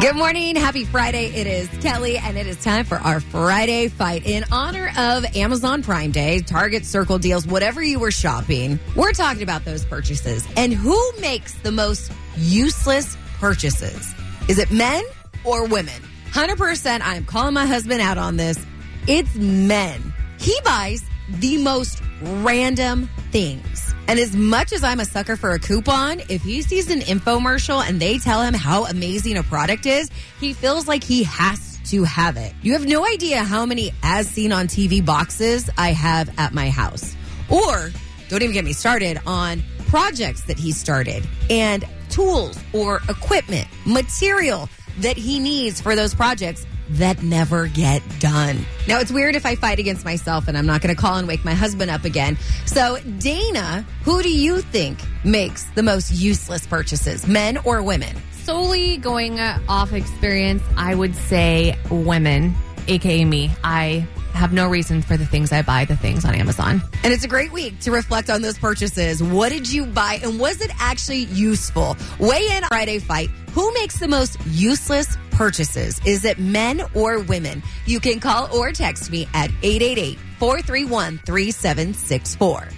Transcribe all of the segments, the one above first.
Good morning. Happy Friday. It is Kelly, and it is time for our Friday fight in honor of Amazon Prime Day, Target Circle deals, whatever you were shopping. We're talking about those purchases and who makes the most useless purchases. Is it men or women? 100%. I'm calling my husband out on this. It's men. He buys the most random things. And as much as I'm a sucker for a coupon, if he sees an infomercial and they tell him how amazing a product is, he feels like he has to have it. You have no idea how many as seen on TV boxes I have at my house. Or don't even get me started on projects that he started and tools or equipment, material that he needs for those projects that never get done. Now, it's weird if I fight against myself and I'm not going to call and wake my husband up again. So, Dana, who do you think makes the most useless purchases, men or women? Solely going off experience, I would say women, aka me. I have no reason for the things I buy, the things on Amazon. And it's a great week to reflect on those purchases. What did you buy and was it actually useful? Weigh in Friday fight. Who makes the most useless purchases? Is it men or women? You can call or text me at 888 431 3764.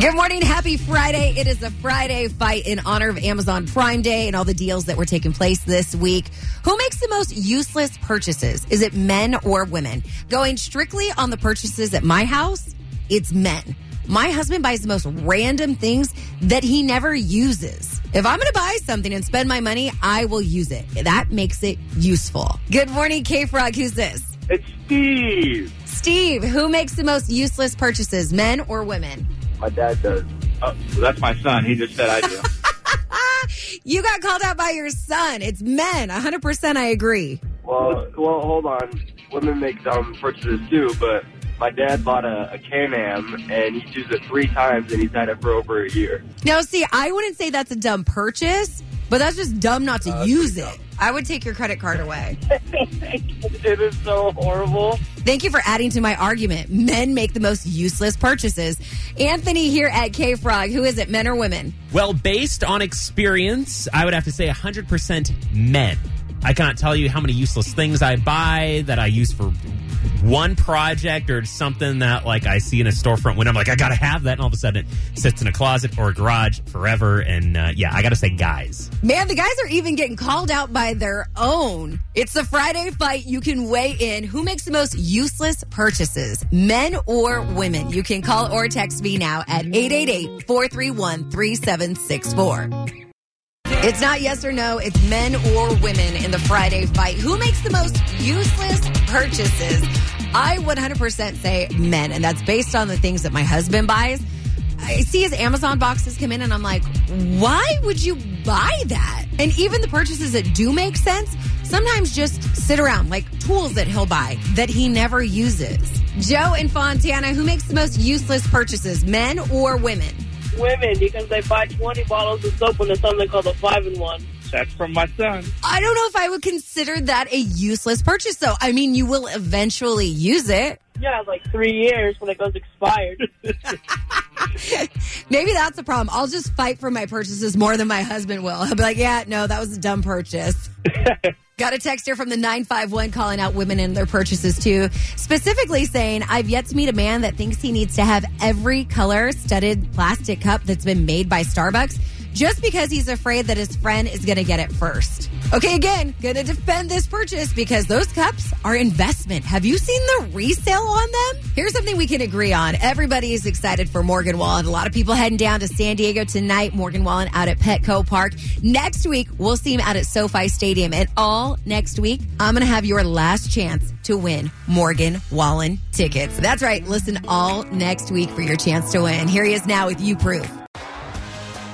Good morning. Happy Friday. It is a Friday fight in honor of Amazon Prime Day and all the deals that were taking place this week. Who makes the most useless purchases? Is it men or women? Going strictly on the purchases at my house, it's men. My husband buys the most random things that he never uses. If I'm going to buy something and spend my money, I will use it. That makes it useful. Good morning, K Frog. Who's this? It's Steve. Steve, who makes the most useless purchases, men or women? My dad does. Oh, that's my son. He just said I do. You got called out by your son. It's men. 100% I agree. well, well, hold on. Women make dumb purchases too, but my dad bought a, a Can-Am and he's used it three times and he's had it for over a year. Now, see, I wouldn't say that's a dumb purchase, but that's just dumb not to Uh, use pretty it. I would take your credit card away. it is so horrible. Thank you for adding to my argument. Men make the most useless purchases. Anthony here at K Frog. Who is it, men or women? Well, based on experience, I would have to say 100% men. I cannot tell you how many useless things I buy that I use for one project or something that like I see in a storefront when I'm like, I gotta have that, and all of a sudden it sits in a closet or a garage forever. And uh, yeah, I gotta say, guys. Man, the guys are even getting called out by their own. It's the Friday fight. You can weigh in. Who makes the most useless purchases, men or women? You can call or text me now at 888 431 3764. It's not yes or no, it's men or women in the Friday fight. Who makes the most useless purchases? I 100% say men, and that's based on the things that my husband buys. I see his Amazon boxes come in, and I'm like, why would you buy that? And even the purchases that do make sense, sometimes just sit around, like tools that he'll buy that he never uses. Joe and Fontana, who makes the most useless purchases, men or women? Women because they buy 20 bottles of soap when there's something called a five in one. That's from my son. I don't know if I would consider that a useless purchase, though. I mean, you will eventually use it. Yeah, like three years when it goes expired. Maybe that's the problem. I'll just fight for my purchases more than my husband will. I'll be like, yeah, no, that was a dumb purchase. Got a text here from the 951 calling out women and their purchases too. Specifically saying, I've yet to meet a man that thinks he needs to have every color studded plastic cup that's been made by Starbucks just because he's afraid that his friend is going to get it first. Okay, again, going to defend this purchase because those cups are investment. Have you seen the resale on them? Here's something we can agree on. Everybody is excited for Morgan Wallen. A lot of people heading down to San Diego tonight. Morgan Wallen out at Petco Park. Next week, we'll see him out at SoFi Stadium. And all next week, I'm going to have your last chance to win Morgan Wallen tickets. That's right. Listen all next week for your chance to win. Here he is now with You Proof.